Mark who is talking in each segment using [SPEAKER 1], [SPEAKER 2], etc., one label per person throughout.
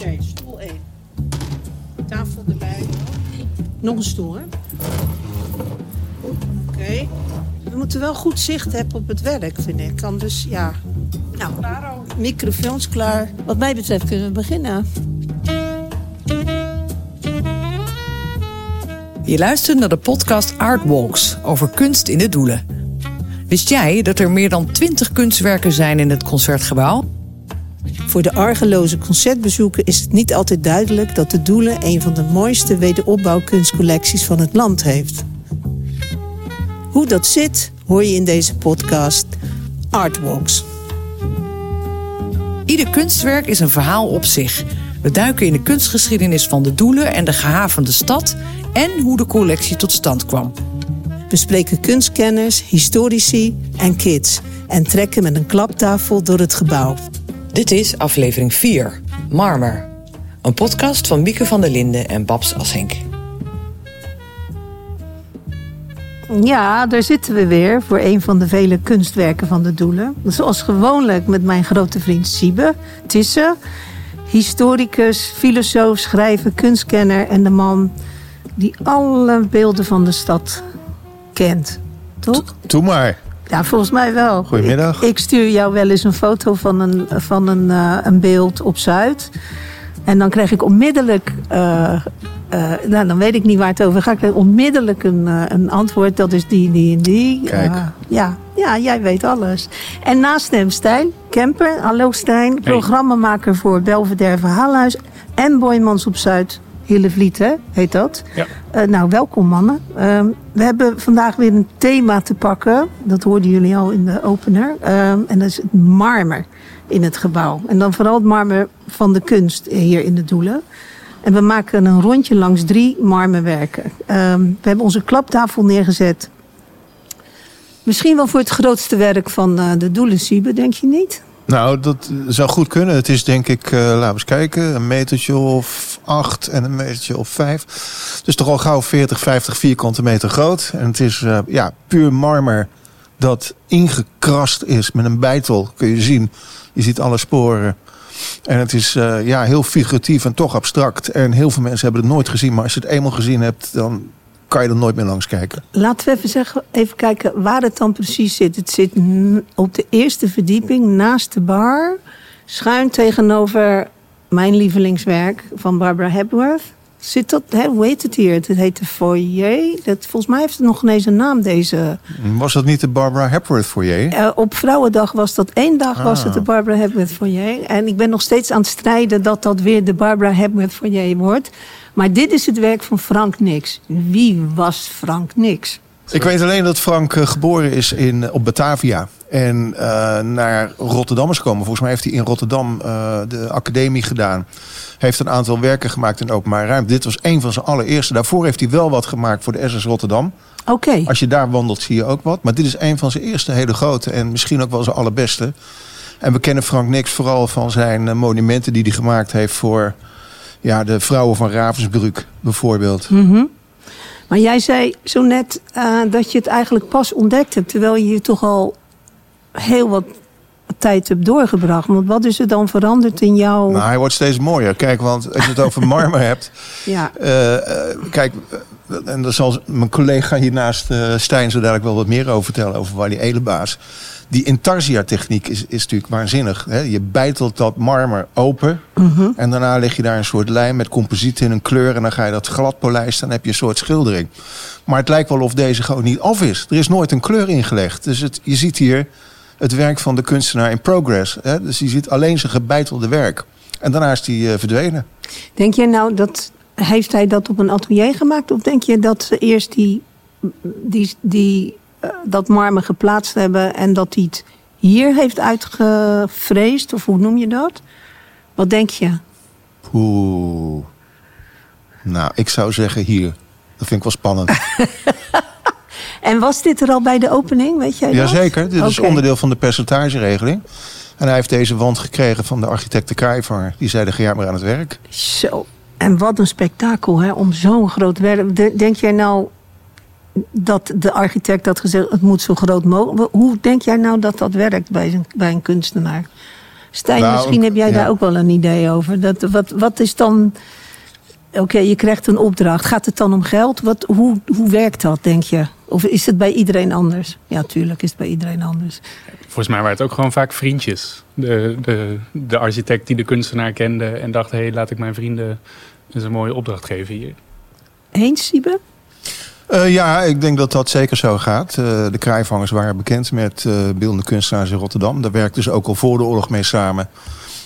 [SPEAKER 1] Oké, stoel 1. Tafel erbij. Nog een stoel, hè? Oké. We moeten wel goed zicht hebben op het werk, vind ik. Anders, ja. Nou, microfoons klaar. Wat mij betreft kunnen we beginnen.
[SPEAKER 2] Je luistert naar de podcast Art Walks over kunst in de doelen. Wist jij dat er meer dan 20 kunstwerken zijn in het concertgebouw?
[SPEAKER 1] Voor de argeloze concertbezoeker is het niet altijd duidelijk dat de Doelen een van de mooiste wederopbouwkunstcollecties van het land heeft. Hoe dat zit, hoor je in deze podcast Artwalks.
[SPEAKER 2] Ieder kunstwerk is een verhaal op zich. We duiken in de kunstgeschiedenis van de Doelen en de gehavende stad en hoe de collectie tot stand kwam.
[SPEAKER 1] We spreken kunstkenners, historici en kids en trekken met een klaptafel door het gebouw.
[SPEAKER 2] Dit is aflevering 4, Marmer. Een podcast van Mieke van der Linden en Babs Assink.
[SPEAKER 1] Ja, daar zitten we weer voor een van de vele kunstwerken van de Doelen. Zoals gewoonlijk met mijn grote vriend Siebe Tisse. Historicus, filosoof, schrijver, kunstkenner en de man die alle beelden van de stad kent. Toch?
[SPEAKER 3] Doe maar.
[SPEAKER 1] Ja, volgens mij wel.
[SPEAKER 3] Goedemiddag.
[SPEAKER 1] Ik, ik stuur jou wel eens een foto van een, van een, eh, een beeld op Zuid. En dan krijg ik onmiddellijk, eh, eh, nou dan weet ik niet waar het over gaat, ik krijg onmiddellijk een, een antwoord. Dat is die, die en die.
[SPEAKER 3] Kijk.
[SPEAKER 1] Ja, ja, jij weet alles. En naast hem Stijn Kemper. Hallo Stijn, programmamaker voor Belvedere Verhaalhuis en Boymans op Zuid. Hillevliet, hè, heet dat.
[SPEAKER 3] Ja.
[SPEAKER 1] Eh, nou, welkom mannen. Ehm, we hebben vandaag weer een thema te pakken. Dat hoorden jullie al in de opener. Ehm, en dat is het marmer in het gebouw. En dan vooral het marmer van de kunst hier in de Doelen. En we maken een rondje langs drie marmerwerken. Ehm, we hebben onze klaptafel neergezet. Misschien wel voor het grootste werk van eh, de Doelen Siebe, denk je niet?
[SPEAKER 3] Nou, dat zou goed kunnen. Het is denk ik, eh, laten we eens kijken, een metertje of acht en een metertje of vijf. Dus toch al gauw 40, 50 vierkante meter groot. En het is eh, ja, puur marmer dat ingekrast is met een bijtel, kun je zien. Je ziet alle sporen. En het is eh, ja, heel figuratief en toch abstract. En heel veel mensen hebben het nooit gezien. Maar als je het eenmaal gezien hebt, dan kan je er nooit meer langs kijken.
[SPEAKER 1] Laten we even, zeggen, even kijken waar het dan precies zit. Het zit op de eerste verdieping naast de bar. Schuin tegenover mijn lievelingswerk van Barbara Hepworth. Zit dat, hè, hoe heet het hier? Het heet de foyer. Dat, volgens mij heeft het nog ineens een naam, deze.
[SPEAKER 3] Was dat niet de Barbara Hepworth foyer?
[SPEAKER 1] Eh, op Vrouwendag was dat één dag, was
[SPEAKER 3] Ah.
[SPEAKER 1] het de Barbara Hepworth foyer. En ik ben nog steeds aan het strijden dat dat weer de Barbara Hepworth foyer wordt. Maar dit is het werk van Frank Nix. Wie was Frank Nix?
[SPEAKER 3] Ik weet alleen dat Frank eh, geboren is in, op Batavia. En eh, naar Rotterdam is gekomen. Volgens mij heeft hij in Rotterdam eh, de academie gedaan. Heeft een aantal werken gemaakt in openbare ruimte. Dit was een van zijn allereerste. Daarvoor heeft hij wel wat gemaakt voor de SS Rotterdam.
[SPEAKER 1] Oké.
[SPEAKER 3] Als je daar wandelt zie je ook wat. Maar dit is een van zijn eerste hele grote. En misschien ook wel zijn allerbeste. En we kennen Frank Nix vooral van zijn monumenten die hij gemaakt heeft voor ja, de vrouwen van Ravensbrück bijvoorbeeld.
[SPEAKER 1] Mhm. Maar jij zei zo net eh, dat je het eigenlijk pas ontdekt hebt, terwijl je hier toch al heel wat tijd hebt doorgebracht. Want wat is er dan veranderd in jouw...
[SPEAKER 3] Nou, hij wordt steeds mooier. Kijk, want als je het over marmer hebt.
[SPEAKER 1] ja.
[SPEAKER 3] eh, eh, kijk, en daar zal mijn collega hiernaast uh, Stijn zo dadelijk wel wat meer over vertellen. Over Wally Elebaas. Die intarsia-techniek is, is natuurlijk waanzinnig. Hè? Je bijtelt dat marmer open.
[SPEAKER 1] Mhm.
[SPEAKER 3] En daarna leg je daar een soort lijm met composiet in een kleur. En dan ga je dat glad polijsten. Dan heb je een soort schildering. Maar het lijkt wel of deze gewoon niet af is. Er is nooit een kleur ingelegd. Dus het, je ziet hier het werk van de kunstenaar in progress. Hè? Dus je ziet alleen zijn gebeitelde werk. En daarna is die uh, verdwenen.
[SPEAKER 1] Denk jij nou dat... Heeft hij dat op een atelier gemaakt? Of denk je dat ze eerst die, die, die, uh, dat marmer geplaatst hebben... en dat hij het hier heeft uitgevreesd? Of hoe noem je dat? Wat denk je?
[SPEAKER 3] Oeh. Nou, ik zou zeggen hier. Dat vind ik wel spannend.
[SPEAKER 1] En was dit er al bij de opening, weet jij dat?
[SPEAKER 3] Jazeker, dit okay. is onderdeel van de percentageregeling. En hij heeft deze wand gekregen van de architect de. Die zei, ga jij maar aan het werk.
[SPEAKER 1] Zo, en wat een spektakel hè, om zo'n groot werk. Denk jij nou dat de architect had gezegd, het moet zo groot mogelijk... Hoe denk jij nou dat dat werkt bij een, bij een kunstenaar? Stijn,
[SPEAKER 3] Nou,
[SPEAKER 1] misschien heb jij
[SPEAKER 3] ja.
[SPEAKER 1] daar ook wel een idee over. Dat, wat, wat is dan... Oké, je krijgt een opdracht. Gaat het dan om geld? Wat, hoe, hoe werkt dat, denk je? Of is het bij iedereen anders? Ja, tuurlijk is het bij iedereen anders.
[SPEAKER 4] Volgens mij waren het ook gewoon vaak vriendjes. De, de, de architect die de kunstenaar kende en dacht... hé, hey, laat ik mijn vrienden eens een mooie opdracht geven hier.
[SPEAKER 1] Eens, Siebe?
[SPEAKER 3] Eh, ja, ik denk dat dat zeker zo gaat. Eh, de kruivangers waren bekend met eh beeldende kunstenaars in Rotterdam. Daar werkten ze ook al voor de oorlog mee samen.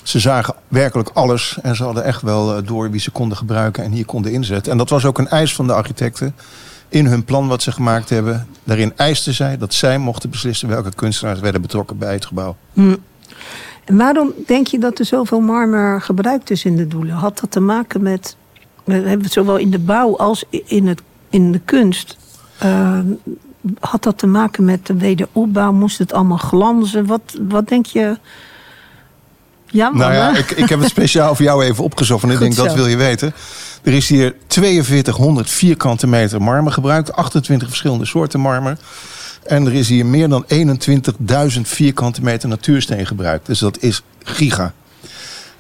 [SPEAKER 3] Ze zagen werkelijk alles en ze hadden echt wel eh, door wie ze konden gebruiken en hier konden inzetten. En dat was ook een eis van de architecten in hun plan wat ze gemaakt hebben. Daarin eisten zij dat zij mochten beslissen welke kunstenaars werden betrokken bij het gebouw.
[SPEAKER 1] Hm. En waarom denk je dat er zoveel marmer gebruikt is in de doelen? Had dat te maken met, we hebben het zowel in de bouw als in, het, in de kunst, eh, had dat te maken met de wederopbouw? Moest het allemaal glanzen? Wat, wat denk je? Ja,
[SPEAKER 3] Nou
[SPEAKER 1] mannen?
[SPEAKER 3] ja, ik, ik heb het speciaal voor jou even opgezocht. En ik
[SPEAKER 1] Goed
[SPEAKER 3] denk, dat wil je weten. Er is hier 4200 vierkante meter marmer gebruikt. 28 verschillende soorten marmer. En er is hier meer dan 21.000 vierkante meter natuursteen gebruikt. Dus dat is giga.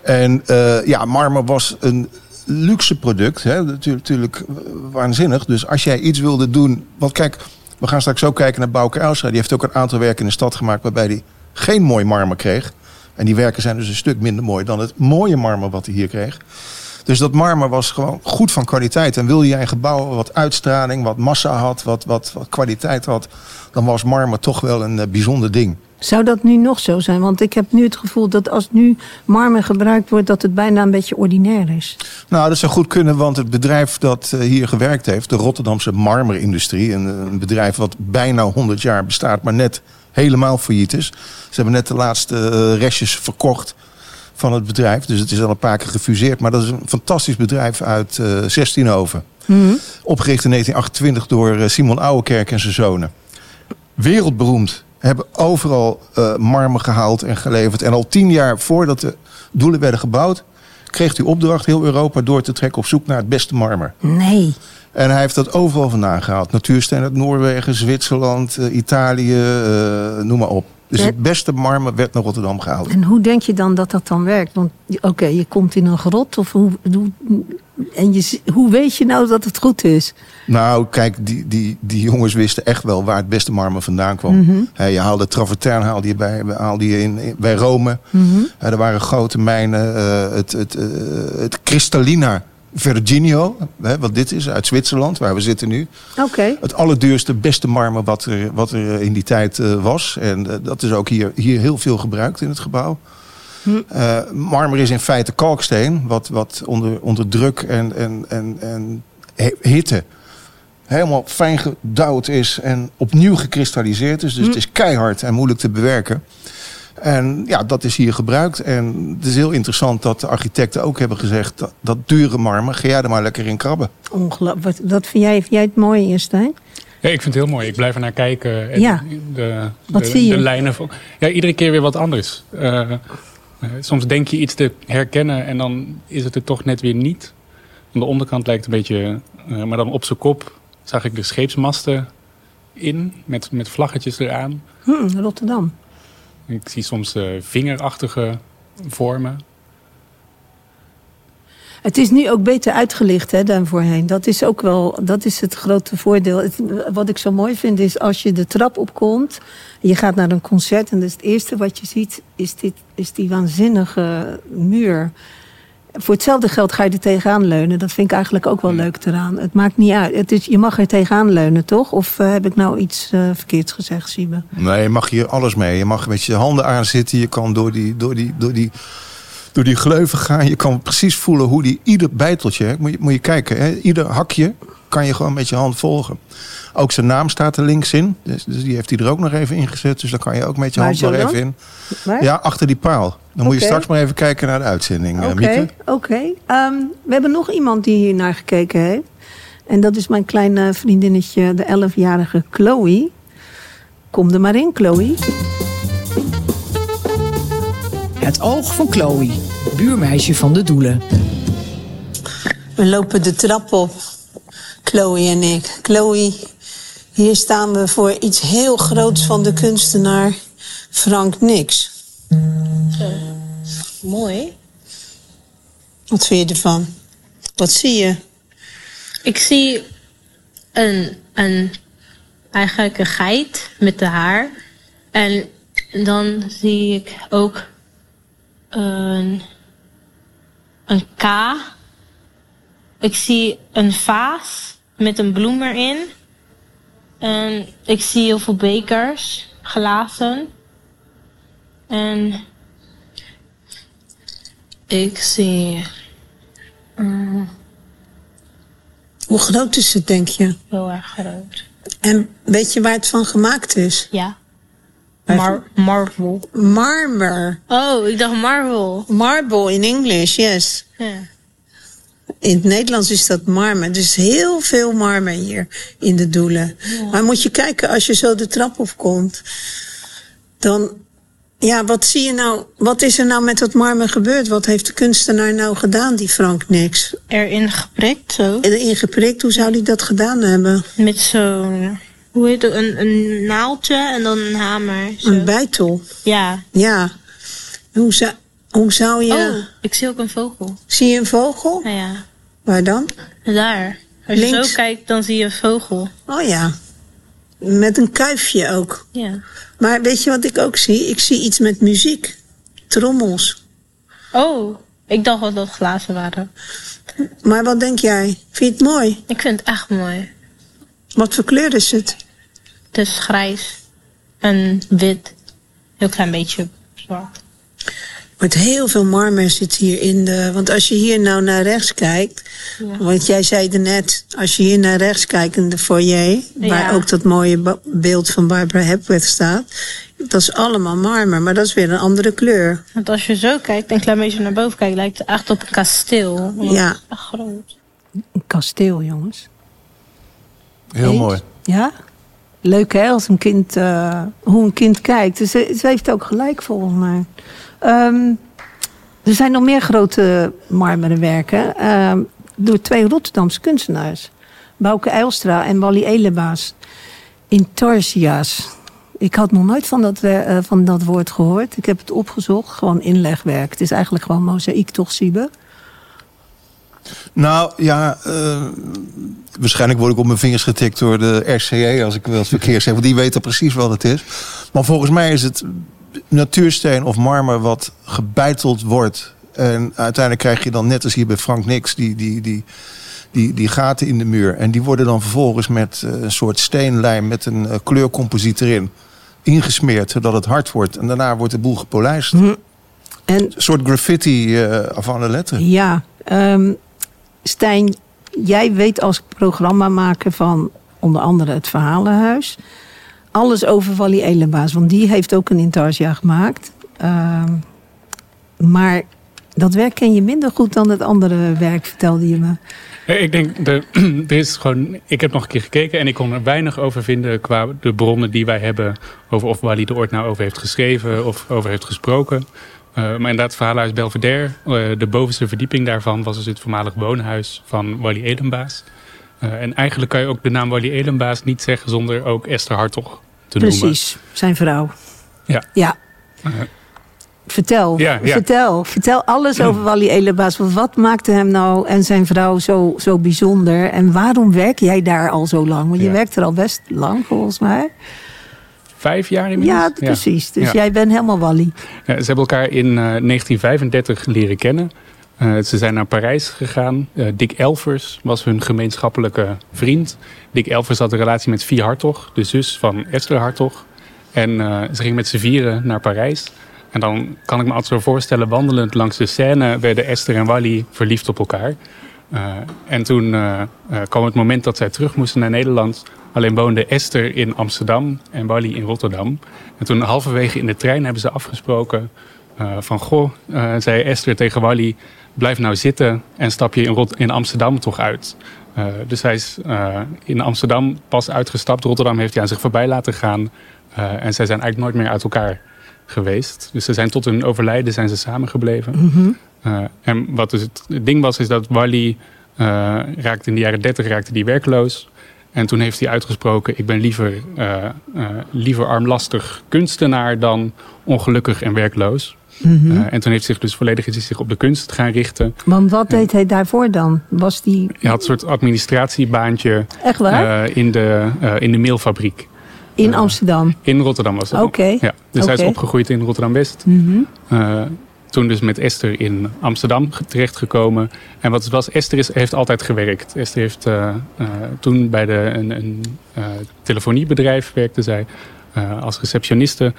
[SPEAKER 3] En eh, ja, marmer was een luxe product. Hè? Natuurlijk, natuurlijk waanzinnig. Dus als jij iets wilde doen... Want kijk, we gaan straks ook kijken naar Bouke Elstra. Die heeft ook een aantal werken in de stad gemaakt... waarbij hij geen mooi marmer kreeg. En die werken zijn dus een stuk minder mooi dan het mooie marmer wat hij hier kreeg. Dus dat marmer was gewoon goed van kwaliteit. En wil jij een gebouw wat uitstraling, wat massa had, wat, wat, wat kwaliteit had, dan was marmer toch wel een eh, bijzonder ding.
[SPEAKER 1] Zou dat nu nog zo zijn? Want ik heb nu het gevoel dat als nu marmer gebruikt wordt, dat het bijna een beetje ordinair is.
[SPEAKER 3] Nou, dat zou goed kunnen, want het bedrijf dat eh, hier gewerkt heeft, de Rotterdamse Marmerindustrie, een, een bedrijf wat bijna 100 jaar bestaat, maar net helemaal failliet is. Ze hebben net de laatste eh, restjes verkocht van het bedrijf, dus het is al een paar keer gefuseerd. Maar dat is een fantastisch bedrijf uit eh 16hoven. Opgericht in 1928 door eh, Simon Ouwekerk en zijn zonen. Wereldberoemd. Hebben overal eh, marmer gehaald en geleverd. En al tien jaar voordat de doelen werden gebouwd... kreeg hij opdracht heel Europa door te trekken op zoek naar het beste marmer.
[SPEAKER 1] Nee.
[SPEAKER 3] En hij heeft dat overal vandaan gehaald. Natuursteen uit Noorwegen, Zwitserland, Italië, noem maar op. Dus het beste marmer werd naar Rotterdam gehaald.
[SPEAKER 1] En hoe denk je dan dat dat dan werkt? Want oké, je komt in een grot of hoe, hoe, en je, hoe weet je nou dat het goed is?
[SPEAKER 3] Nou, kijk, die, die, die jongens wisten echt wel waar het beste marmer vandaan kwam. Hè, je haalde Travertijn haalde je bij, haalde je in, in- bij Rome. Hè, er waren grote mijnen. eh, het, het, eh, het Cristallina Virginio, hè, wat dit is, uit Zwitserland, waar we zitten nu.
[SPEAKER 1] Oké.
[SPEAKER 3] Het allerduurste, beste marmer wat er, wat er in die tijd eh, was. En eh, dat is ook hier, hier heel veel gebruikt in het gebouw. Eh, marmer is in feite kalksteen, wat, wat onder, onder druk en, en, en, en hitte helemaal fijn gedouwd is en opnieuw gekristalliseerd is. Dus het is keihard en moeilijk te bewerken. En ja, dat is hier gebruikt. En het is heel interessant dat de architecten ook hebben gezegd... dat, dat dure marmer, ga jij er maar lekker in krabben.
[SPEAKER 1] Ongelooflijk. Wat- Dat vind jij, vind jij het mooi, Stijn?
[SPEAKER 4] Ja, ik vind het heel mooi. Ik blijf er naar kijken. En
[SPEAKER 1] Ja.
[SPEAKER 4] De,
[SPEAKER 1] Wat
[SPEAKER 4] de,
[SPEAKER 1] zie je?
[SPEAKER 4] De lijnen van. Ja, iedere keer weer wat anders. Eh, eh, soms denk je iets te herkennen en dan is het er toch net weer niet. Aan de onderkant lijkt een beetje, eh, maar dan op zijn kop zag ik de scheepsmasten in met, met vlaggetjes eraan.
[SPEAKER 1] Hm, Rotterdam.
[SPEAKER 4] Ik zie soms eh, vingerachtige vormen.
[SPEAKER 1] Het is nu ook beter uitgelicht hè, dan voorheen. Dat is ook wel dat is het grote voordeel. Wat ik zo mooi vind is als je de trap opkomt... je gaat naar een concert en dus het eerste wat je ziet... is, dit, is die waanzinnige muur. Voor hetzelfde geld ga je er tegenaan leunen. Dat vind ik eigenlijk ook wel leuk eraan. Het maakt niet uit. Het is, je mag er tegenaan leunen, toch? Of eh, heb ik nou iets eh, verkeerds gezegd, Siebe?
[SPEAKER 3] Nee, je mag hier alles mee. Je mag met je handen aanzitten. Je kan door die, door die, door die, door die gleuven gaan. Je kan precies voelen hoe die ieder bijteltje... Moet, je, moet je kijken, hè, ieder hakje kan je gewoon met je hand volgen. Ook zijn naam staat er links in. Dus, dus die heeft hij er ook nog even ingezet. Dus daar kan je ook met je hand nog even in.
[SPEAKER 1] Waar?
[SPEAKER 3] Ja, achter die paal. Dan moet je straks maar even kijken naar de uitzending, eh,
[SPEAKER 1] Oké, oké. Ehm, we hebben nog iemand die hier naar gekeken heeft. En dat is mijn kleine vriendinnetje, de 11-jarige Chloe. Kom er maar in, Chloe.
[SPEAKER 2] Het oog van Chloe, buurmeisje van de Doelen.
[SPEAKER 5] We lopen de trap op, Chloe en ik. Chloe, hier staan we voor iets heel groots van de kunstenaar Frank Nix. Mooi. Wat vind je ervan? Wat zie je?
[SPEAKER 6] Ik zie een, een, eigenlijk een geit met de haar. En dan zie ik ook een, een K. Ik zie een vaas met een bloem erin. En ik zie heel veel bekers, glazen. En ik zie mm,
[SPEAKER 5] Hoe groot is het, denk je?
[SPEAKER 6] heel erg groot.
[SPEAKER 5] En weet je waar het van gemaakt is?
[SPEAKER 6] Ja. Mar Marvel.
[SPEAKER 5] Marmer.
[SPEAKER 6] Oh, ik dacht Marvel.
[SPEAKER 5] Marble in English, yes. In het Nederlands is dat marmer. Dus heel veel marmer hier in de doelen. Maar moet je kijken, als je zo de trap opkomt, dan. Ja, wat zie je nou? Wat is er nou met dat marmer gebeurd? Wat heeft de kunstenaar nou gedaan, die Frank Nix?
[SPEAKER 6] Erin geprikt zo.
[SPEAKER 5] Erin geprikt, hoe zou hij dat gedaan hebben?
[SPEAKER 6] Met zo'n, hoe heet het, een, een naaldje en dan een hamer. Zo.
[SPEAKER 5] Een bijtel.
[SPEAKER 6] Ja.
[SPEAKER 5] Ja. Hoe zou, hoe zou je.
[SPEAKER 6] Oh, ik zie ook een vogel.
[SPEAKER 5] Zie je een vogel?
[SPEAKER 6] Nou ja,
[SPEAKER 5] Waar dan?
[SPEAKER 6] daar. Als je
[SPEAKER 5] Links.
[SPEAKER 6] zo kijkt, dan zie je een vogel.
[SPEAKER 5] Oh ja. Met een kuifje ook.
[SPEAKER 6] Ja.
[SPEAKER 5] Maar weet je wat ik ook zie? Ik zie iets met muziek. Trommels.
[SPEAKER 6] Oh, ik dacht wel dat het glazen waren.
[SPEAKER 5] Maar wat denk jij? Vind je het mooi?
[SPEAKER 6] Ik vind het echt mooi.
[SPEAKER 5] Wat voor kleur is het?
[SPEAKER 6] Het is grijs en wit. Heel klein beetje zwart.
[SPEAKER 5] wordt heel veel marmer zit hier in de. Want als je hier nou naar rechts kijkt. Want jij zei er net, als je hier naar rechts kijkt in de foyer. Waar
[SPEAKER 6] Ja.
[SPEAKER 5] ook dat mooie beeld van Barbara Hepworth staat. Dat is allemaal marmer, maar dat is weer een andere kleur.
[SPEAKER 6] Want als je zo kijkt en een klein beetje naar boven kijkt, lijkt het echt op een kasteel.
[SPEAKER 5] Ja.
[SPEAKER 6] Echt groot.
[SPEAKER 1] Een kasteel, jongens.
[SPEAKER 3] Heel
[SPEAKER 1] Eens?
[SPEAKER 3] mooi.
[SPEAKER 1] Ja? Leuk hè, als een kind, eh, hoe een kind kijkt. Dus ze, ze heeft ook gelijk volgens mij. Ehm, er zijn nog meer grote marmeren werken. ehm, door twee Rotterdamse kunstenaars. Bouke Eilstra en Wally Elebaas. In Tarsia's. Ik had nog nooit van dat, eh, van dat woord gehoord. Ik heb het opgezocht. Gewoon inlegwerk. Het is eigenlijk gewoon mozaïek, toch, Siebe?
[SPEAKER 3] Nou ja, eh, waarschijnlijk word ik op mijn vingers getikt door de RCE als ik wel het verkeerd zeg. Want die weten precies wat het is. Maar volgens mij is het natuursteen of marmer wat gebeiteld wordt. En uiteindelijk krijg je dan net als hier bij Frank Nix die, die, die, die, die gaten in de muur. En die worden dan vervolgens met eh, een soort steenlijm met een eh, kleurcomposiet erin ingesmeerd. Zodat het hard wordt. En daarna wordt de boel gepolijst.
[SPEAKER 1] En
[SPEAKER 3] Een soort graffiti eh van de letteren.
[SPEAKER 1] Ja, ehm, Stijn, jij weet als programmamaker van onder andere het Verhalenhuis... alles over Wally Elenbaas, want die heeft ook een Intarsia gemaakt. Ehm, maar dat werk ken je minder goed dan het andere werk, vertelde je me.
[SPEAKER 4] Ik denk, de, er is gewoon, ik heb nog een keer gekeken en ik kon er weinig over vinden qua de bronnen die wij hebben over of Wally er ooit nou over heeft geschreven of over heeft gesproken. Eh, maar inderdaad, het verhalenhuis Belvedere, eh, de bovenste verdieping daarvan was dus het voormalig woonhuis van Wally Edenbaas. Eh, en eigenlijk kan je ook de naam Wally Edenbaas niet zeggen zonder ook Esther Hartog te noemen.
[SPEAKER 1] Precies, zijn vrouw.
[SPEAKER 4] Ja.
[SPEAKER 1] Ja. Vertel,
[SPEAKER 4] Ja, ja.
[SPEAKER 1] vertel, vertel alles over Wally. Want Wat maakte hem nou en zijn vrouw zo, zo bijzonder? En waarom werk jij daar al zo lang? Want je werkt er al best lang, volgens mij.
[SPEAKER 4] Vijf jaar inmiddels?
[SPEAKER 1] Ja, precies. Dus jij bent helemaal Wally.
[SPEAKER 4] Ja, ze hebben elkaar in eh, 1935 leren kennen. Eh, ze zijn naar Parijs gegaan. Eh, Dick Elvers was hun gemeenschappelijke vriend. Dick Elvers had een relatie met Vie Hartog, de zus van Esther Hartog. En eh, ze gingen met z'n vieren naar Parijs. En dan kan ik me altijd zo voorstellen, wandelend langs de Seine werden Esther en Wally verliefd op elkaar. Eh, en toen eh, eh, kwam het moment dat zij terug moesten naar Nederland. Alleen woonde Esther in Amsterdam en Wally in Rotterdam. En toen halverwege in de trein hebben ze afgesproken eh, van... Goh, eh, zei Esther tegen Wally, blijf nou zitten en stap je in, Rot in Amsterdam toch uit. Eh, dus hij is in Amsterdam pas uitgestapt. Rotterdam heeft hij aan zich voorbij laten gaan. En zij zijn eigenlijk nooit meer uit elkaar geweest. Dus ze zijn tot hun overlijden zijn ze samengebleven. Eh, en wat dus het, ding was, is dat Wally raakte in de jaren 30 raakte die werkloos. En toen heeft hij uitgesproken: Ik ben liever, eh, eh, liever armlastig kunstenaar dan ongelukkig en werkloos.
[SPEAKER 1] Mhm.
[SPEAKER 4] Eh, en toen heeft zich dus volledig is zich op de kunst gaan richten.
[SPEAKER 1] Want wat deed hij daarvoor dan? Was die
[SPEAKER 4] Hij had een soort administratiebaantje
[SPEAKER 1] echt waar?
[SPEAKER 4] in, de, in de mailfabriek.
[SPEAKER 1] in Amsterdam?
[SPEAKER 4] In Rotterdam was dat.
[SPEAKER 1] Oké.
[SPEAKER 4] Ja, dus hij is opgegroeid in Rotterdam-West.
[SPEAKER 1] Mhm.
[SPEAKER 4] Toen dus met Esther in Amsterdam ge- terechtgekomen. En wat het was, Esther is, heeft altijd gewerkt. Esther heeft eh, eh, toen bij de, een, een eh, telefoniebedrijf werkte zij als receptioniste.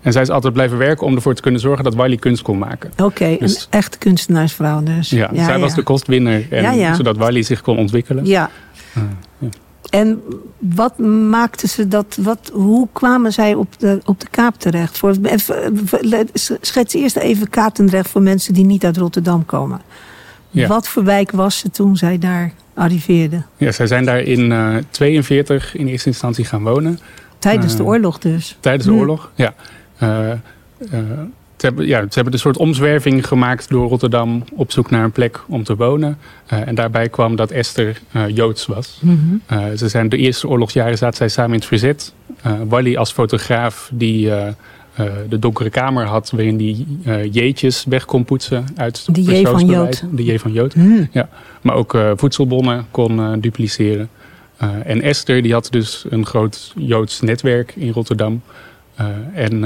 [SPEAKER 4] En zij is altijd blijven werken om ervoor te kunnen zorgen dat Wiley kunst kon maken.
[SPEAKER 1] Oké,
[SPEAKER 4] Dus-
[SPEAKER 1] een echte kunstenaarsvrouw dus.
[SPEAKER 4] Ja, zij was de kostwinner. En,
[SPEAKER 1] ja.
[SPEAKER 4] Zodat Wiley zich kon ontwikkelen.
[SPEAKER 1] Ja.
[SPEAKER 4] Eh.
[SPEAKER 1] En wat maakte ze dat? Wat, hoe kwamen zij op de, op de kaap terecht? Voor, even- schets eerst even Katendrecht voor mensen die niet uit Rotterdam komen.
[SPEAKER 4] Ja.
[SPEAKER 1] Wat voor wijk was ze toen zij daar arriveerde?
[SPEAKER 4] Ja, zij zijn daar in eh 42 in eerste instantie gaan wonen.
[SPEAKER 1] Tijdens de
[SPEAKER 4] Eh,
[SPEAKER 1] oorlog dus.
[SPEAKER 4] Tijdens de
[SPEAKER 1] Hmm.
[SPEAKER 4] oorlog, ja. Eh, eh, ze, hebben, ja. ze hebben een soort omzwerving gemaakt door Rotterdam op zoek naar een plek om te wonen. Eh, en daarbij kwam dat Esther eh, Joods was.
[SPEAKER 1] Mhm.
[SPEAKER 4] Eh, ze zijn de eerste oorlogsjaren zaten zij samen in het verzet. Wally als fotograaf die de donkere kamer had waarin die jeetjes weg kon poetsen uit
[SPEAKER 1] De J van. Jood.
[SPEAKER 4] De J van Jood.
[SPEAKER 1] Hmm.
[SPEAKER 4] Maar ook voedselbonnen kon dupliceren. En Esther die had dus een groot Joods netwerk in Rotterdam. En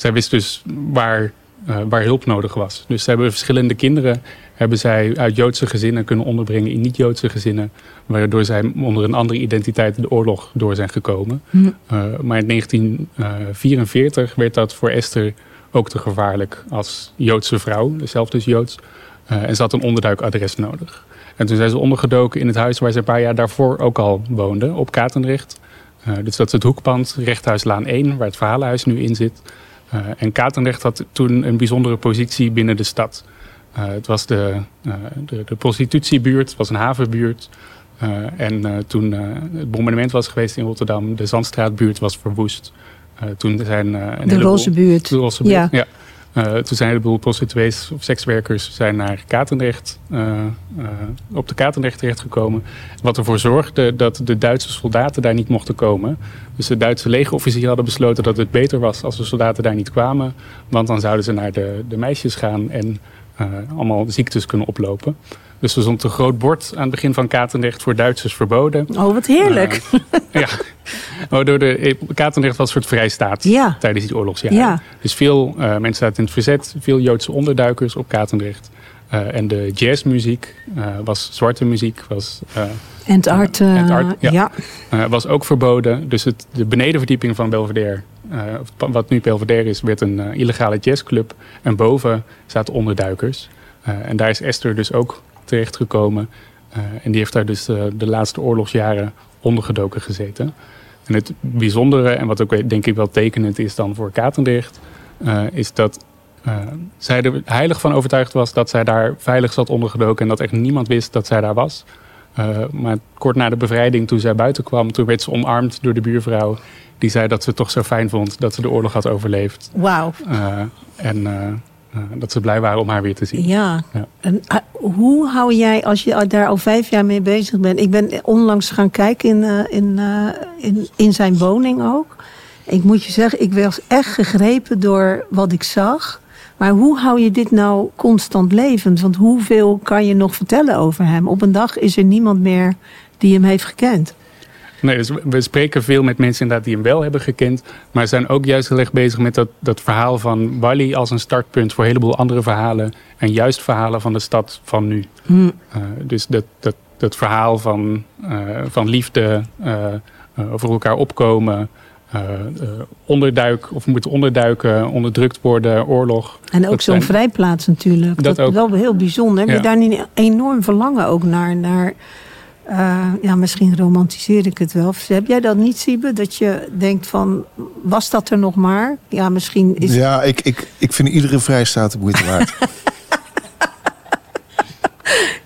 [SPEAKER 4] zij wist dus waar, eh, waar hulp nodig was. Dus ze hebben verschillende kinderen hebben zij uit Joodse gezinnen kunnen onderbrengen in niet-Joodse gezinnen. Waardoor zij onder een andere identiteit de oorlog door zijn gekomen.
[SPEAKER 1] Hm.
[SPEAKER 4] Eh, maar in 1944 werd dat voor Esther ook te gevaarlijk als Joodse vrouw, zelf dus Joods. Eh, en ze had een onderduikadres nodig. En toen zijn ze ondergedoken in het huis waar ze een paar jaar daarvoor ook al woonde, op Katendrecht. Eh, dus dat is het hoekpand, Rechthuislaan 1, waar het verhalenhuis nu in zit. Eh, en Katendrecht had toen een bijzondere positie binnen de stad. Eh, het was de, eh, de, de prostitutiebuurt, het was een havenbuurt. En toen het bombardement was geweest in Rotterdam, de Zandstraatbuurt was verwoest. Toen zijn
[SPEAKER 1] De
[SPEAKER 4] heleboel-
[SPEAKER 1] roze buurt.
[SPEAKER 4] de roze buurt,
[SPEAKER 1] Ja.
[SPEAKER 4] ja. Eh, toen zijn een heleboel prostituees of sekswerkers zijn naar Katendrecht, eh, eh, op de Katendrecht terechtgekomen. Wat ervoor zorgde dat de Duitse soldaten daar niet mochten komen. Dus de Duitse legerofficieren hadden besloten dat het beter was als de soldaten daar niet kwamen. Want dan zouden ze naar de, de meisjes gaan en allemaal ziektes kunnen oplopen. Dus er stond een groot bord aan het begin van Katendrecht voor Duitsers verboden.
[SPEAKER 1] Oh, wat heerlijk.
[SPEAKER 4] ja. Waardoor de eh, Katendrecht was een soort vrijstaat
[SPEAKER 1] Ja.
[SPEAKER 4] tijdens die oorlogsjaren.
[SPEAKER 1] Ja.
[SPEAKER 4] Dus veel eh, mensen zaten in het verzet, veel Joodse onderduikers op Katendrecht. Eh, en de jazzmuziek eh, was zwarte muziek, was, eh,
[SPEAKER 1] En het art, eh,
[SPEAKER 4] art, ja.
[SPEAKER 1] ja.
[SPEAKER 4] eh, was ook verboden. Dus het, de benedenverdieping van Belvedere, eh, of wat nu Belvedere is, werd een eh, illegale jazzclub. En boven zaten onderduikers. Eh, en daar is Esther dus ook terechtgekomen. Eh, en die heeft daar dus eh, de laatste oorlogsjaren ondergedoken gezeten. En het bijzondere, en wat ook denk ik wel tekenend is dan voor Katendrecht, eh, is dat eh, zij er heilig van overtuigd was dat zij daar veilig zat ondergedoken en dat echt niemand wist dat zij daar was. Eh, maar kort na de bevrijding, toen zij buiten kwam, toen werd ze omarmd door de buurvrouw. Die zei dat ze het toch zo fijn vond dat ze de oorlog had overleefd.
[SPEAKER 1] Wauw.
[SPEAKER 4] Eh, en eh, eh, dat ze blij waren om haar weer te zien.
[SPEAKER 1] Ja.
[SPEAKER 4] Ja.
[SPEAKER 1] En ah, hoe hou jij, als je daar al vijf jaar mee bezig bent... Ik ben onlangs gaan kijken in, eh, in, eh, in, in zijn woning ook. Ik moet je zeggen, ik was echt gegrepen door wat ik zag. Maar hoe hou je dit nou constant levend? Want hoeveel kan je nog vertellen over hem? Op een dag is er niemand meer die hem heeft gekend.
[SPEAKER 4] Nee, dus we- spreken veel met mensen inderdaad die hem wel hebben gekend. Maar zijn ook juist heel erg bezig met dat, dat verhaal van Wally als een startpunt voor een heleboel andere verhalen. En juist verhalen van de stad van nu.
[SPEAKER 1] Hm.
[SPEAKER 4] Eh, dus dat, dat, dat verhaal van, eh, van liefde, eh, over elkaar opkomen, onderduik of moeten onderduiken, onderdrukt worden, oorlog.
[SPEAKER 1] En ook zo'n vrijplaats natuurlijk. Dat, is wel heel bijzonder. Heb je daar niet een enorm verlangen ook naar? naar eh, ja, misschien romantiseer ik het wel. Heb jij dat niet, Siebe? Dat je denkt van, was dat er nog maar? Ja, misschien is...
[SPEAKER 3] Ja, ik, ik, ik vind iedere vrijstaat de moeite waard.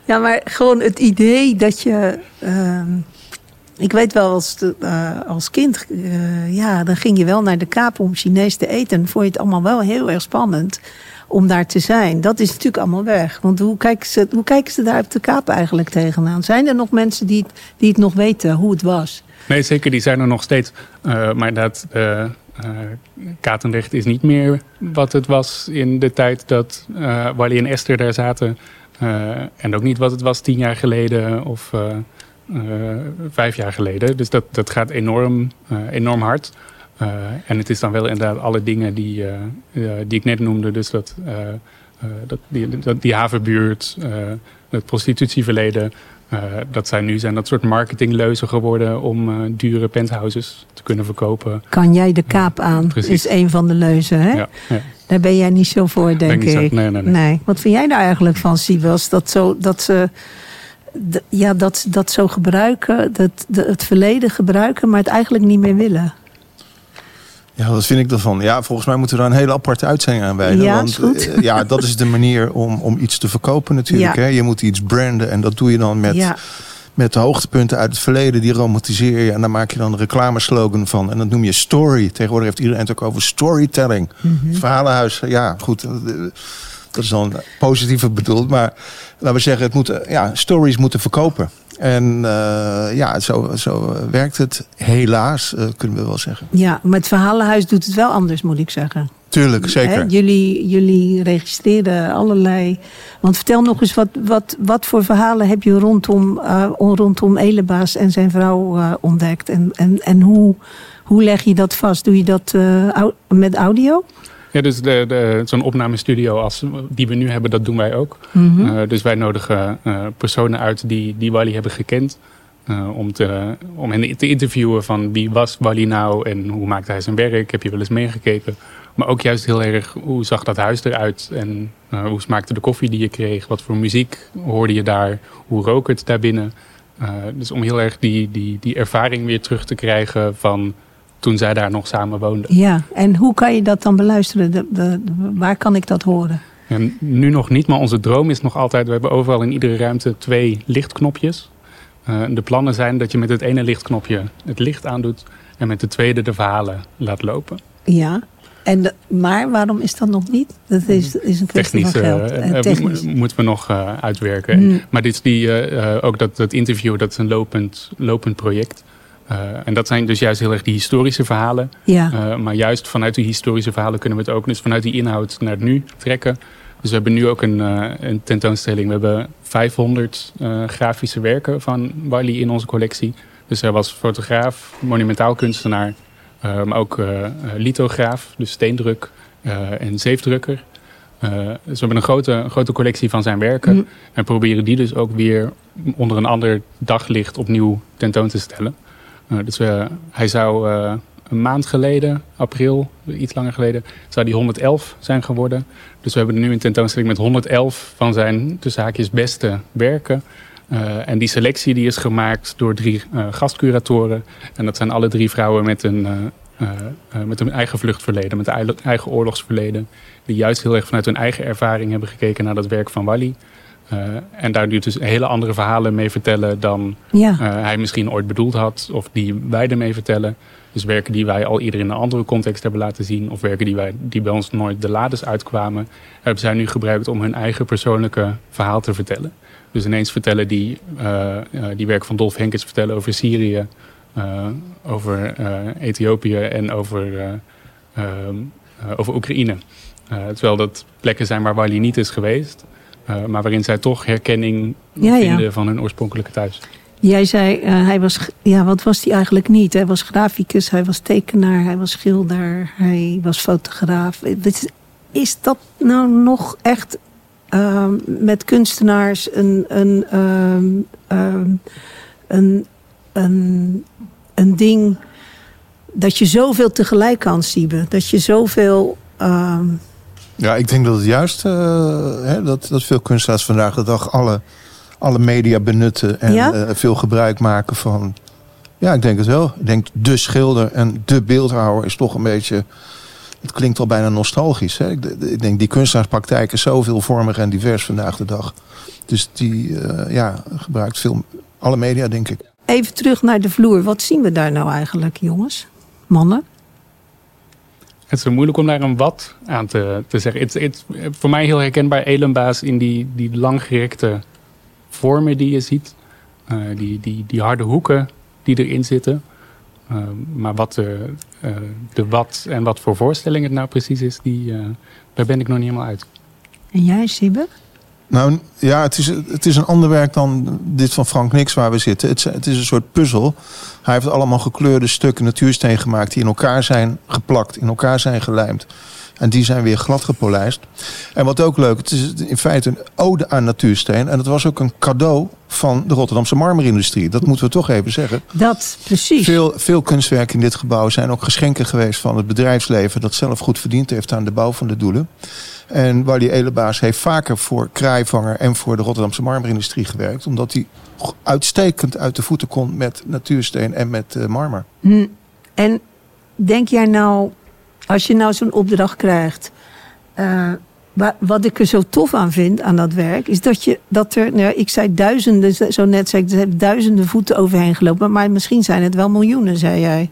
[SPEAKER 1] Ja, maar gewoon het idee dat je... ehm, ik weet wel, als, de- eh, als kind, eh, ja, dan ging je wel naar de Kaap om Chinees te eten. En vond je het allemaal wel heel erg spannend om daar te zijn. Dat is natuurlijk allemaal weg. Want hoe kijken ze, hoe kijken ze daar op de Kaap eigenlijk tegenaan? Zijn er nog mensen die, die het nog weten hoe het was?
[SPEAKER 4] Nee, zeker, die zijn er nog steeds. Eh, maar dat, Uh, Katendrecht is niet meer wat het was in de tijd dat uh, Wally en Esther daar zaten. Uh, en ook niet wat het was tien jaar geleden of vijf jaar geleden. Dus dat, dat gaat enorm, enorm hard. En het is dan wel inderdaad alle dingen die, die ik net noemde. Dus dat, dat, die, dat, die havenbuurt, het prostitutieverleden... Dat zijn nu zijn dat soort marketingleuzen geworden om dure penthouses te kunnen verkopen.
[SPEAKER 1] Kan jij de kaap aan? Precies. Is een van de leuzen, hè? Ja, ja. Daar ben jij niet zo voor, denk ik. Zo,
[SPEAKER 4] nee, nee, nee,
[SPEAKER 1] nee. Wat vind jij daar eigenlijk van, Sibels? Dat, zo, dat ze ja, dat, dat zo gebruiken, dat, de, het verleden gebruiken, maar het eigenlijk niet meer willen.
[SPEAKER 3] Ja, wat vind ik ervan? Ja, volgens mij moeten we daar een hele aparte uitzending aan wijden.
[SPEAKER 1] Ja,
[SPEAKER 3] want
[SPEAKER 1] goed.
[SPEAKER 3] Uh, ja, dat is de manier om, om iets te verkopen natuurlijk.
[SPEAKER 1] Ja.
[SPEAKER 3] Hè? Je moet iets branden en dat doe je dan met,
[SPEAKER 1] Ja.
[SPEAKER 3] met de hoogtepunten uit het verleden. Die romantiseer je en daar maak je dan een reclameslogan van. En dat noem je story. Tegenwoordig heeft iedereen het ook over storytelling.
[SPEAKER 1] Mhm.
[SPEAKER 3] Verhalenhuis, ja goed. eh, Dat is dan positiever bedoeld. Maar laten we zeggen, het moet, eh, ja, stories moeten verkopen. En eh, ja, zo, zo werkt het helaas, eh, kunnen we wel zeggen.
[SPEAKER 1] Ja, maar het Verhalenhuis doet het wel anders, moet ik zeggen.
[SPEAKER 3] Tuurlijk, zeker.
[SPEAKER 1] Hè, jullie, jullie registreren allerlei. Want vertel nog eens, wat, wat, wat voor verhalen heb je rondom, eh, rondom Elebaas en zijn vrouw ontdekt? En, en, en hoe, hoe leg je dat vast? Doe je dat met audio?
[SPEAKER 4] Ja, dus de, de, zo'n opnamestudio als die we nu hebben, dat doen wij ook.
[SPEAKER 1] Mhm.
[SPEAKER 4] Uh, dus wij nodigen uh, personen uit die, die Wally hebben gekend. Uh, om, te, om hen te interviewen van wie was Wally nou en hoe maakte hij zijn werk. Heb je wel eens meegekeken? Maar ook juist heel erg hoe zag dat huis eruit en hoe smaakte de koffie die je kreeg? Wat voor muziek hoorde je daar? Hoe rook het daarbinnen? Dus om heel erg die, die, die ervaring weer terug te krijgen van toen zij daar nog samen woonden.
[SPEAKER 1] Ja, en hoe kan je dat dan beluisteren? De, waar kan ik dat horen?
[SPEAKER 4] En nu nog niet, maar onze droom is nog altijd... we hebben overal in iedere ruimte twee lichtknopjes. Uh, de plannen zijn dat je met het ene lichtknopje het licht aandoet... en met de tweede de verhalen laat lopen.
[SPEAKER 1] Ja, en de, maar waarom is dat nog niet? Dat is, is een kwestie
[SPEAKER 4] technisch,
[SPEAKER 1] van geld.
[SPEAKER 4] Uh, technisch. moeten we nog uh, uitwerken.
[SPEAKER 1] Hmm.
[SPEAKER 4] Maar dit is die, uh, ook dat, dat interview, dat is een lopend, lopend project. Uh, en dat zijn dus juist heel erg die historische verhalen.
[SPEAKER 1] Ja.
[SPEAKER 4] Uh, maar juist vanuit die historische verhalen kunnen we het ook dus vanuit die inhoud naar het nu trekken. Dus we hebben nu ook een, uh, een tentoonstelling. We hebben 500 grafische werken van Wiley in onze collectie. Dus hij was fotograaf, monumentaal kunstenaar, maar ook lithograaf, dus steendruk en zeefdrukker. dus we hebben een grote, een grote collectie van zijn werken.
[SPEAKER 1] Mm.
[SPEAKER 4] En proberen die dus ook weer onder een ander daglicht opnieuw tentoon te stellen. Uh, dus uh, hij zou uh, een maand geleden, april, iets langer geleden, zou die 111 zijn geworden. Dus we hebben nu een tentoonstelling met 111 van zijn tussen haakjes beste werken. Uh, en die selectie die is gemaakt door drie gastcuratoren. En dat zijn alle drie vrouwen met een, met een eigen vluchtverleden, met een eigen oorlogsverleden. Die juist heel erg vanuit hun eigen ervaring hebben gekeken naar dat werk van Wally. Uh, en daar dus hele andere verhalen mee vertellen dan
[SPEAKER 1] ja.
[SPEAKER 4] uh, hij misschien ooit bedoeld had. Of die wij ermee vertellen. Dus werken die wij al eerder in een andere context hebben laten zien. Of werken die, wij, die bij ons nooit de lades uitkwamen. Hebben zij nu gebruikt om hun eigen persoonlijke verhaal te vertellen. Dus ineens vertellen die, uh, die werk van Dolf Henkens vertellen over Syrië. over Ethiopië en over, over Oekraïne. terwijl dat plekken zijn waar Wally niet is geweest. Uh, maar waarin zij toch herkenning
[SPEAKER 1] ja,
[SPEAKER 4] vinden
[SPEAKER 1] ja.
[SPEAKER 4] van hun oorspronkelijke thuis.
[SPEAKER 1] Jij zei, uh, hij was, ja, wat was hij eigenlijk niet? Hij was graficus, hij was tekenaar, hij was schilder, hij was fotograaf. Is, is dat nou nog echt uh, met kunstenaars een, een, een, een, een, een ding dat je zoveel tegelijk kan zien? Dat je zoveel...
[SPEAKER 3] Ja, ik denk dat het juist uh, hè, dat, dat veel kunstenaars vandaag de dag alle, alle media benutten en
[SPEAKER 1] ja?
[SPEAKER 3] uh, veel gebruik maken van. Ja, ik denk het wel. Ik denk de schilder en de beeldhouwer is toch een beetje. Het klinkt al bijna nostalgisch. Hè? Ik, ik denk die kunstenaarspraktijk is zo veelvormig en divers vandaag de dag. Dus die uh, ja, gebruikt veel, alle media, denk ik.
[SPEAKER 1] Even terug naar de vloer. Wat zien we daar nou eigenlijk, jongens? Mannen?
[SPEAKER 4] Het is moeilijk om daar een wat aan te, te zeggen. Het is voor mij heel herkenbaar elenbaas in die, die langgerekte vormen die je ziet. Uh, die, die, die harde hoeken die erin zitten. Eh, maar wat de, eh, de wat en wat voor voorstelling het nou precies is, die, eh, daar ben ik nog niet helemaal uit.
[SPEAKER 1] En jij, Sibbe?
[SPEAKER 3] Nou ja, het is, het is een ander werk dan dit van Frank Nix waar we zitten. Het, het is een soort puzzel. Hij heeft allemaal gekleurde stukken natuursteen gemaakt die in elkaar zijn geplakt, in elkaar zijn gelijmd. En die zijn weer glad gepolijst. En wat ook leuk, het is in feite een ode aan natuursteen. En het was ook een cadeau van de Rotterdamse marmerindustrie. Dat moeten we toch even zeggen.
[SPEAKER 1] Dat, precies.
[SPEAKER 3] Veel, veel kunstwerken in dit gebouw zijn ook geschenken geweest van het bedrijfsleven. dat zelf goed verdiend heeft aan de bouw van de doelen. En Wally Elebaas heeft vaker voor Kraaivanger en voor de Rotterdamse marmerindustrie gewerkt. omdat hij uitstekend uit de voeten kon met natuursteen en met eh, marmer.
[SPEAKER 1] Hm. En denk jij nou, als je nou zo'n opdracht krijgt. eh, wa- wat ik er zo tof aan vind aan dat werk, is dat je dat er, nou, ik zei duizenden, zo net zei ik, er hebben duizenden voeten overheen gelopen, maar misschien zijn het wel miljoenen, zei jij.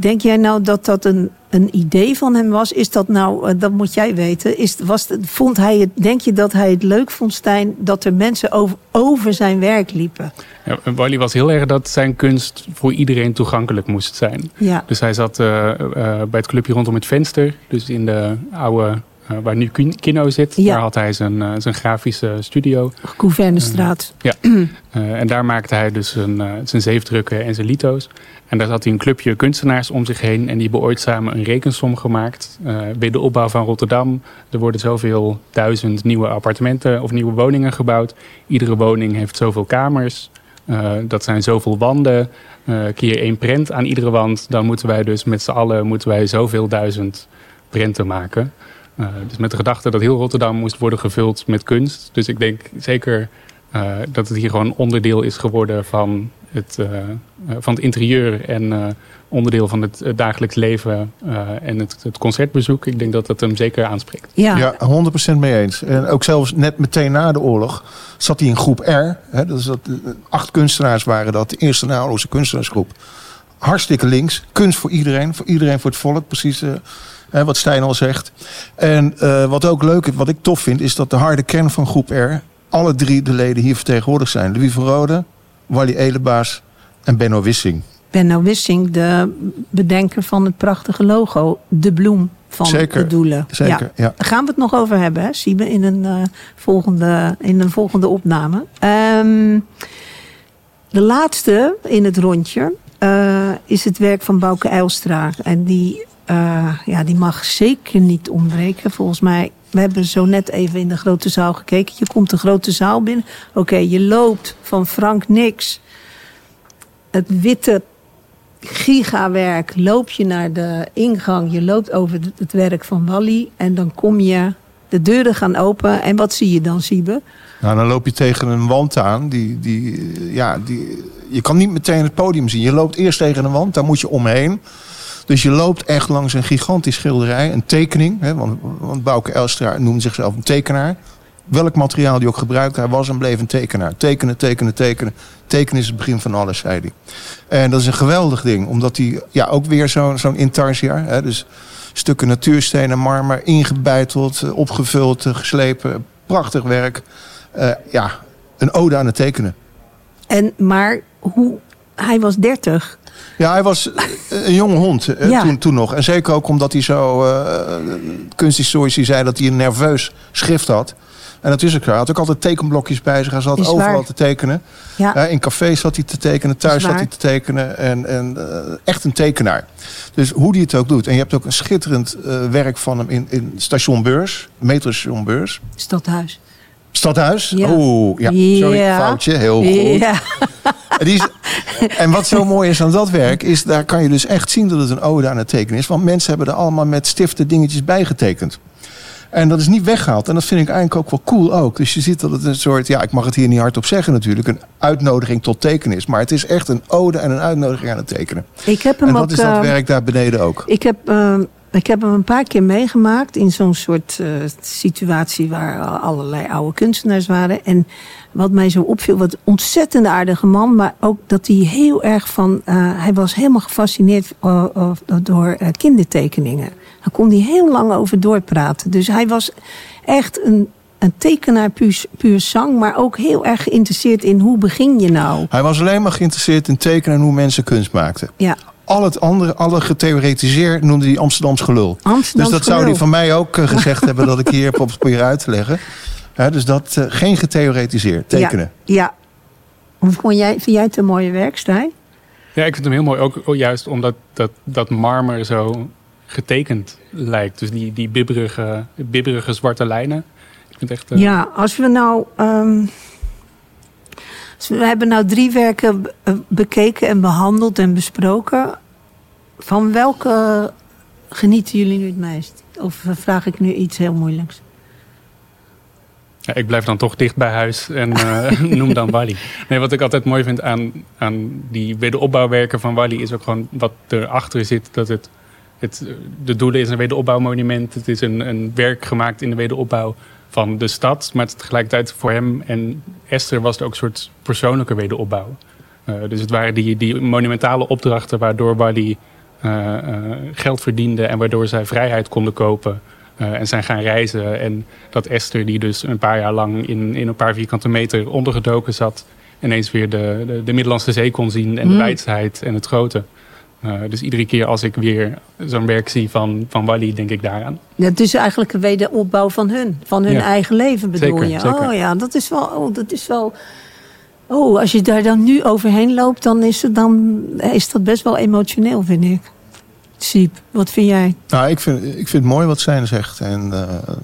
[SPEAKER 1] Denk jij nou dat dat een, een idee van hem was? Is dat nou, eh, dat moet jij weten. Is, was, vond hij het, denk je dat hij het leuk vond, Stijn, dat er mensen over, over zijn werk liepen?
[SPEAKER 4] Ja, en Wally was heel erg dat zijn kunst voor iedereen toegankelijk moest zijn.
[SPEAKER 1] Ja,
[SPEAKER 4] Dus hij zat eh, eh, bij het clubje rondom het venster. Dus in de oude, eh, waar nu Kin- Kino zit.
[SPEAKER 1] Ja.
[SPEAKER 4] Daar had hij zijn, eh, zijn grafische studio.
[SPEAKER 1] Gouvernestraat.
[SPEAKER 4] Eh, en daar maakte hij dus zijn, zijn zeefdrukken en zijn lito's. En daar zat hij een clubje kunstenaars om zich heen. En die hebben ooit samen een rekensom gemaakt. Bij de opbouw van Rotterdam. Er worden zoveel duizend nieuwe appartementen of nieuwe woningen gebouwd. Iedere woning heeft zoveel kamers. Dat zijn zoveel wanden. Eh keer één prent aan iedere wand. Dan moeten wij dus met z'n allen moeten wij zoveel duizend prenten maken. Eh, dus met de gedachte dat heel Rotterdam moest worden gevuld met kunst. Dus ik denk zeker eh, dat het hier gewoon onderdeel is geworden van het, eh, van het interieur en eh, onderdeel van het, het dagelijks leven eh, en het, het concertbezoek. Ik denk dat dat hem zeker aanspreekt.
[SPEAKER 1] Ja.
[SPEAKER 3] Ja, 100% mee eens. En ook zelfs net meteen na de oorlog zat hij in groep R. Hè, dat is dat, acht kunstenaars waren dat, de eerste naoorlogse kunstenaarsgroep. Hartstikke links. Kunst voor iedereen, voor iedereen, voor het volk. Precies eh, hè, wat Stijn al zegt. En eh, wat ook leuk is, wat ik tof vind, is dat de harde kern van groep R... alle drie de leden hier vertegenwoordigd zijn. Louis van Rode, Wally Elebaas en Benno Wissing.
[SPEAKER 1] Benno Wissing, de bedenker van het prachtige logo, de bloem van
[SPEAKER 3] Zeker,
[SPEAKER 1] de doelen.
[SPEAKER 3] Zeker,
[SPEAKER 1] Ja.
[SPEAKER 3] ja.
[SPEAKER 1] Daar gaan we het nog over hebben, hè, Siebe, in een, eh, volgende, in een volgende opname. Ehm, de laatste in het rondje eh, is het werk van Bouke Eilstra. En die, eh, ja, die mag zeker niet ontbreken. Volgens mij, we hebben zo net even in de grote zaal gekeken. Je komt de grote zaal binnen. Oké, je loopt van Frank Nix, het witte gigawerk, loop je naar de ingang. Je loopt over het- werk van Wally. En dan kom je, de deuren gaan open. En wat zie je dan, Siebe?
[SPEAKER 3] Nou, dan loop je tegen een wand aan. Die, die, ja, die, je kan niet meteen het podium zien. Je loopt eerst tegen een wand, daar moet je omheen. Dus je loopt echt langs een gigantisch schilderij, een tekening. Hè, want, want Bouke Elstra noemde zichzelf een tekenaar. Welk materiaal die ook gebruikte, hij was en bleef een tekenaar. Tekenen, tekenen, tekenen. Tekenen is het begin van alles, zei hij. En dat is een geweldig ding, omdat hij ja, ook weer zo'n zo'n intarsia... Hè, dus stukken natuursteen en marmer, ingebeiteld, opgevuld, geslepen. Prachtig werk. Eh, ja, een ode aan het tekenen.
[SPEAKER 1] En, maar hoe, hij was 30.
[SPEAKER 3] Ja, hij was een jonge hond
[SPEAKER 1] Ja.
[SPEAKER 3] toen, toen nog. En zeker ook omdat hij zo... eh kunsthistorici zei dat hij een nerveus schrift had. En dat is ook zo. Hij had ook altijd tekenblokjes bij zich. Hij zat
[SPEAKER 1] Is
[SPEAKER 3] overal
[SPEAKER 1] waar.
[SPEAKER 3] te tekenen.
[SPEAKER 1] Ja.
[SPEAKER 3] Ja, in cafés zat hij te tekenen. Thuis
[SPEAKER 1] Is
[SPEAKER 3] zat hij te tekenen. En, en eh, echt een tekenaar. Dus hoe hij het ook doet. En je hebt ook een schitterend eh, werk van hem in, in station Beurs. Metrostation Beurs.
[SPEAKER 1] Stadhuis.
[SPEAKER 3] Stadhuis.
[SPEAKER 1] Ja.
[SPEAKER 3] Oeh, ja. Sorry,
[SPEAKER 1] Ja.
[SPEAKER 3] foutje. Heel goed.
[SPEAKER 1] Ja.
[SPEAKER 3] En, die is- en wat zo mooi is aan dat werk, is daar kan je dus echt zien dat het een ode aan het tekenen is. Want mensen hebben er allemaal met stiften dingetjes bij getekend. En dat is niet weggehaald. En dat vind ik eigenlijk ook wel cool ook. Dus je ziet dat het een soort, ja, ik mag het hier niet hardop zeggen natuurlijk, een uitnodiging tot tekenen is. Maar het is echt een ode en een uitnodiging aan het tekenen.
[SPEAKER 1] Ik heb hem
[SPEAKER 3] En
[SPEAKER 1] ook...
[SPEAKER 3] dat is dat
[SPEAKER 1] eh,
[SPEAKER 3] werk daar beneden ook.
[SPEAKER 1] Ik heb, ehm, ik heb hem een paar keer meegemaakt in zo'n soort eh, situatie waar allerlei oude kunstenaars waren. En wat mij zo opviel, wat een ontzettend aardige man, maar ook dat hij heel erg van, eh, hij was helemaal gefascineerd eh, door kindertekeningen. Daar kon hij heel lang over doorpraten. Dus hij was echt een, een tekenaar puur, puur zang, maar ook heel erg geïnteresseerd in hoe begin je nou.
[SPEAKER 3] Hij was alleen maar geïnteresseerd in tekenen en hoe mensen kunst maakten.
[SPEAKER 1] Ja,
[SPEAKER 3] al het andere, alle getheoretiseerd, noemde hij Amsterdams gelul.
[SPEAKER 1] Amsterdams
[SPEAKER 3] dus dat zou hij van mij ook eh, gezegd hebben dat ik hier proberen uit te leggen. Hè, dus dat eh, geen getheoretiseerd, tekenen.
[SPEAKER 1] Ja. ja. Hoe vond jij, vind jij het een mooie werk, Stijn?
[SPEAKER 4] Ja, ik vind hem heel mooi. Ook juist omdat dat, dat marmer zo getekend lijkt. Dus die, die bibberige, bibberige zwarte lijnen. Ik vind het echt... eh,
[SPEAKER 1] Ja, als we nou. ehm, dus we hebben nou drie werken eh, bekeken en behandeld en besproken. Van welke genieten jullie nu het meest? Of vraag ik nu iets heel moeilijks?
[SPEAKER 4] Ja, ik blijf dan toch dicht bij huis en eh, noem dan Wally. Nee, wat ik altijd mooi vind aan, aan die wederopbouwwerken van Wally is ook gewoon wat erachter zit. Dat het, het, de doelen is een wederopbouwmonument. Het is een, een werk gemaakt in de wederopbouw van de stad. Maar tegelijkertijd voor hem en Esther was het ook een soort persoonlijke wederopbouw. Eh, dus het waren die, die monumentale opdrachten waardoor Wally eh, eh, geld verdiende en waardoor zij vrijheid konden kopen. en zijn gaan reizen. En dat Esther, die dus een paar jaar lang in, in een paar vierkante meter ondergedoken zat, ineens weer de, de, de Middellandse Zee kon zien en de
[SPEAKER 1] Mm.
[SPEAKER 4] wijsheid en het grote. Eh, dus iedere keer als ik weer zo'n werk zie van, van Wally, denk ik daaraan.
[SPEAKER 1] Het is eigenlijk een wederopbouw van hun. Van hun
[SPEAKER 4] Ja.
[SPEAKER 1] eigen leven bedoel
[SPEAKER 4] Zeker,
[SPEAKER 1] je?
[SPEAKER 4] zeker.
[SPEAKER 1] Oh ja, dat is wel. Oh, dat is wel. Oh, als je daar dan nu overheen loopt, dan is, het, dan is dat best wel emotioneel, vind ik. Siep, wat vind jij?
[SPEAKER 3] Nou, ik vind, ik vind het mooi wat Stijn zegt. En eh,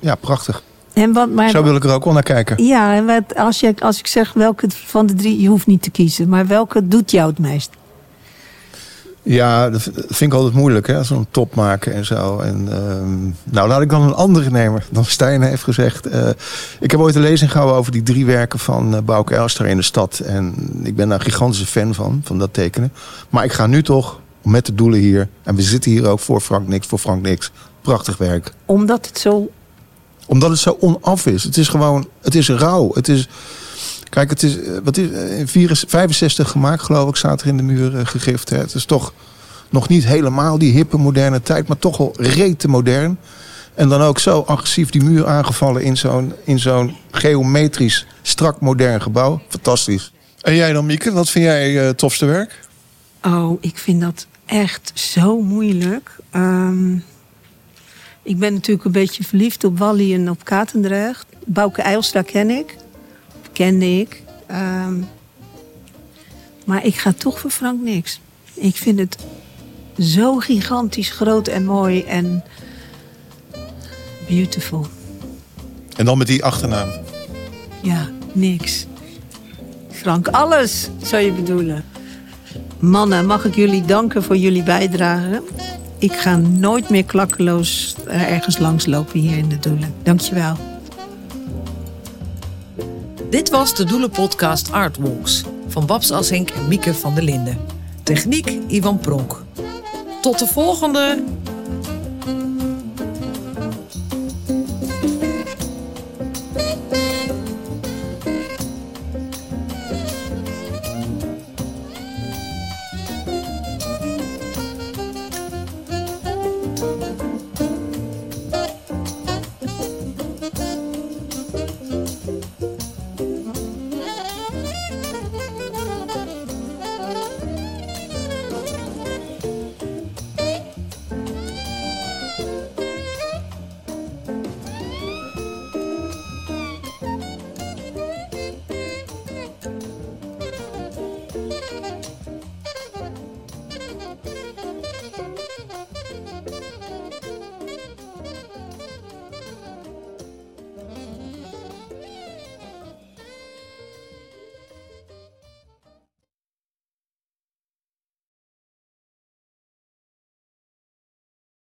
[SPEAKER 3] ja, prachtig.
[SPEAKER 1] En wat, maar,
[SPEAKER 3] Zo wil ik er ook wel naar kijken.
[SPEAKER 1] Ja, en wat, als, je, als ik zeg welke van de drie, je hoeft niet te kiezen, maar welke doet jou het meest?
[SPEAKER 3] Ja, dat vind ik altijd moeilijk, hè? Zo'n top maken en zo. En, ehm, nou, laat ik dan een andere nemen dan Stijn heeft gezegd. Eh, ik heb ooit een lezing gehouden over die drie werken van uh, Bouke Elstra in de stad. En ik ben daar een gigantische fan van, van dat tekenen. Maar ik ga nu toch met de doelen hier. En we zitten hier ook voor Frank Niks, voor Frank Niks. Prachtig werk.
[SPEAKER 1] Omdat het zo.
[SPEAKER 3] Omdat het zo onaf is. Het is gewoon, het is rauw. Het is... Kijk, het is, eh, wat is eh, in 64 65 gemaakt, geloof ik, staat er in de muur eh, gegrift. Hè. Het is toch nog niet helemaal die hippe moderne tijd, maar toch wel rete modern. En dan ook zo agressief die muur aangevallen in zo'n, in zo'n geometrisch strak modern gebouw. Fantastisch. En jij dan, Mieke? Wat vind jij het tofste werk?
[SPEAKER 1] Oh, ik vind dat echt zo moeilijk. Ehm, ik ben natuurlijk een beetje verliefd op Wally en op Katendrecht. Bouke Eilstra ken ik. Kende ik. Ehm, maar ik ga toch voor Frank Niks. Ik vind het zo gigantisch groot en mooi en beautiful.
[SPEAKER 3] En dan met die achternaam.
[SPEAKER 1] Ja, niks. Frank, alles zou je bedoelen. Mannen, mag ik jullie danken voor jullie bijdrage? Ik ga nooit meer klakkeloos ergens langslopen hier in de Doelen. Dankjewel.
[SPEAKER 2] Dit was de Doelenpodcast Artwalks van Babs Assink en Mieke van der Linden. Techniek Ivan Pronk. Tot de volgende!